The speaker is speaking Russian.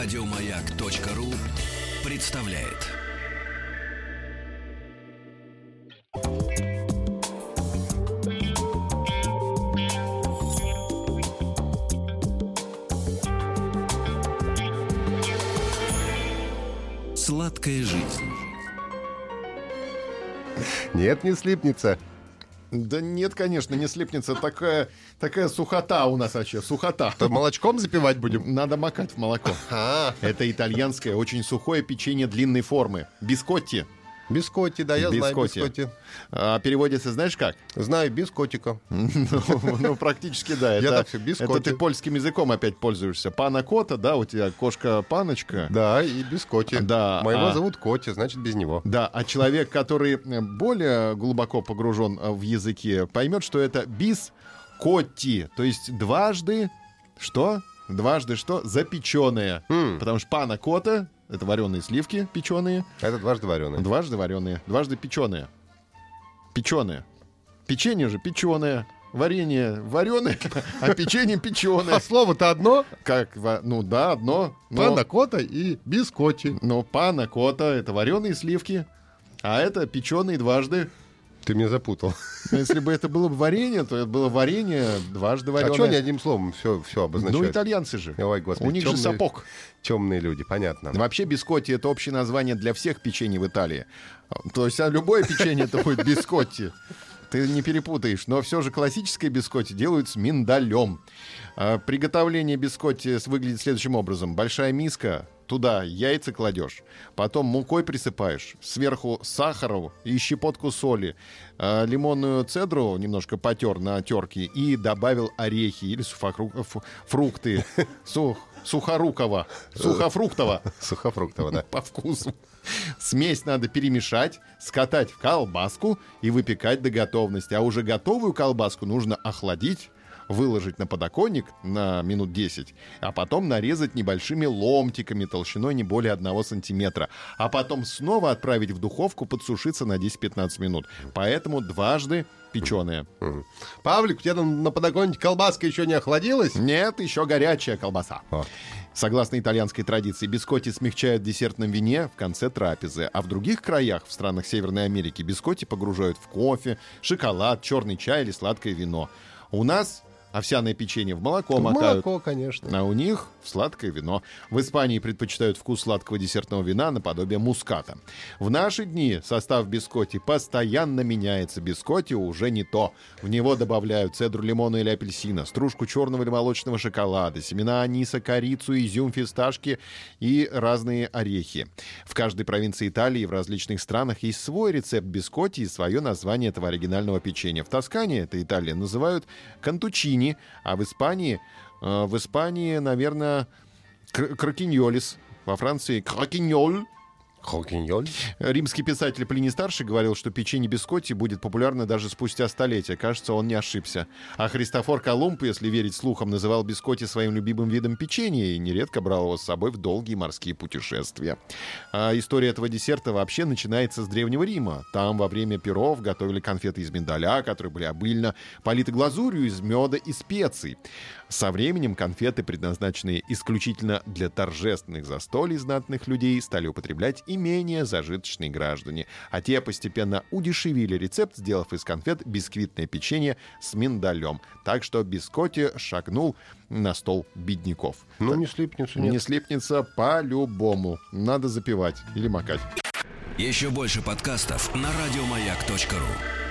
Радиомаяк.ру представляет. Сладкая жизнь. Нет, не слипнется. Да нет, конечно, не слипнется. Такая, такая сухота у нас вообще, сухота. То молочком запивать будем? Надо макать в молоко. А, Это итальянское, очень сухое печенье длинной формы. Бискотти. Бискотти, да, я знаю Бискотти. бискотти. А переводится, знаешь как? Знаю без котика. Ну, ну, практически, да. Я так всё, бискотти. это ты польским языком опять пользуешься. Пана кота, да, у тебя кошка-паночка. Да, и без коти. Да, Моего а- зовут Коти, значит, без него. Да, а человек, который э, более глубоко погружен э, в языки, поймет, что это бис котти, то есть дважды что? Дважды что? Запеченное. М. Потому что пана кота это вареные сливки печеные, Это дважды вареный. дважды вареные, дважды печеные. Печеные. Печенье же печеное. Варенье вареное, а печенье А печеное. слово-то одно. Как, ну да, одно. но- Пана кота и бискотти. Но пана кота это вареные сливки, а это печеные дважды. Ты меня запутал. Но Если бы это было бы варенье, то это было варенье дважды А вареное. что они одним словом все, все ну, обозначают? итальянцы же. Ой, господи, У них же темные- сапог. Темные люди, понятно. Вообще бискотти это общее название для всех печенье в Италии. То есть а любое печенье это будет бискотти. Ты не перепутаешь. Но все же классическое бискотти делают с миндалем. А, Приготовление бискотти выглядит следующим образом. Большая миска, туда яйца кладешь, потом мукой присыпаешь, сверху сахару и щепотку соли, а, лимонную цедру немножко потер на терке и добавил орехи или суфокру- фрукты. Сух, сухорукова, сухофруктово Сухофруктово, да. по вкусу. Смесь надо перемешать, скатать в колбаску и выпекать до готовности. А уже готовую колбаску нужно охладить, выложить на подоконник на минут 10, а потом нарезать небольшими ломтиками толщиной не более 1 сантиметра, а потом снова отправить в духовку подсушиться на 10-15 минут. Поэтому дважды печеная. Мгм. Павлик, у тебя там на подоконнике колбаска еще не охладилась? Нет, еще горячая колбаса. О. Согласно итальянской традиции, бискотти смягчают в десертном вине в конце трапезы, а в других краях, в странах Северной Америки, бискотти погружают в кофе, шоколад, черный чай или сладкое вино. У нас овсяное печенье в молоко макают, Молоко, конечно. а у них в сладкое вино. В Испании предпочитают вкус сладкого десертного вина наподобие муската. В наши дни состав бискотти постоянно меняется. Бискотти уже не то. В него добавляют цедру лимона или апельсина, стружку черного или молочного шоколада, семена аниса, корицу, изюм, фисташки и разные орехи. В каждой провинции Италии и в различных странах есть свой рецепт бискотти и свое название этого оригинального печенья. В Тоскане, это Италия, называют кантучини, а в Испании Э, В Испании, наверное, кр- кракиньолис. Во Франции кракиньоль. Хокиньоль. Римский писатель Плиний Старший говорил, что печенье бискотти будет популярно даже спустя столетия. Кажется, он не ошибся. А Христофор Колумб, если верить слухам, называл бискотти своим любимым видом печенья и нередко брал его с собой в долгие морские путешествия. А история этого десерта вообще начинается с Древнего Рима. Там во время перов готовили конфеты из миндаля, которые были обильно политы глазурью из меда и специй. Со временем конфеты, предназначенные исключительно для торжественных застолий знатных людей, стали употреблять и менее зажиточные граждане. А те постепенно удешевили рецепт, сделав из конфет бисквитное печенье с миндалем. Так что бискотти шагнул на стол бедняков. Ну, не слипнется, нет. Не слипнется по-любому. Надо запивать или макать. Еще больше подкастов на радиомаяк.ру.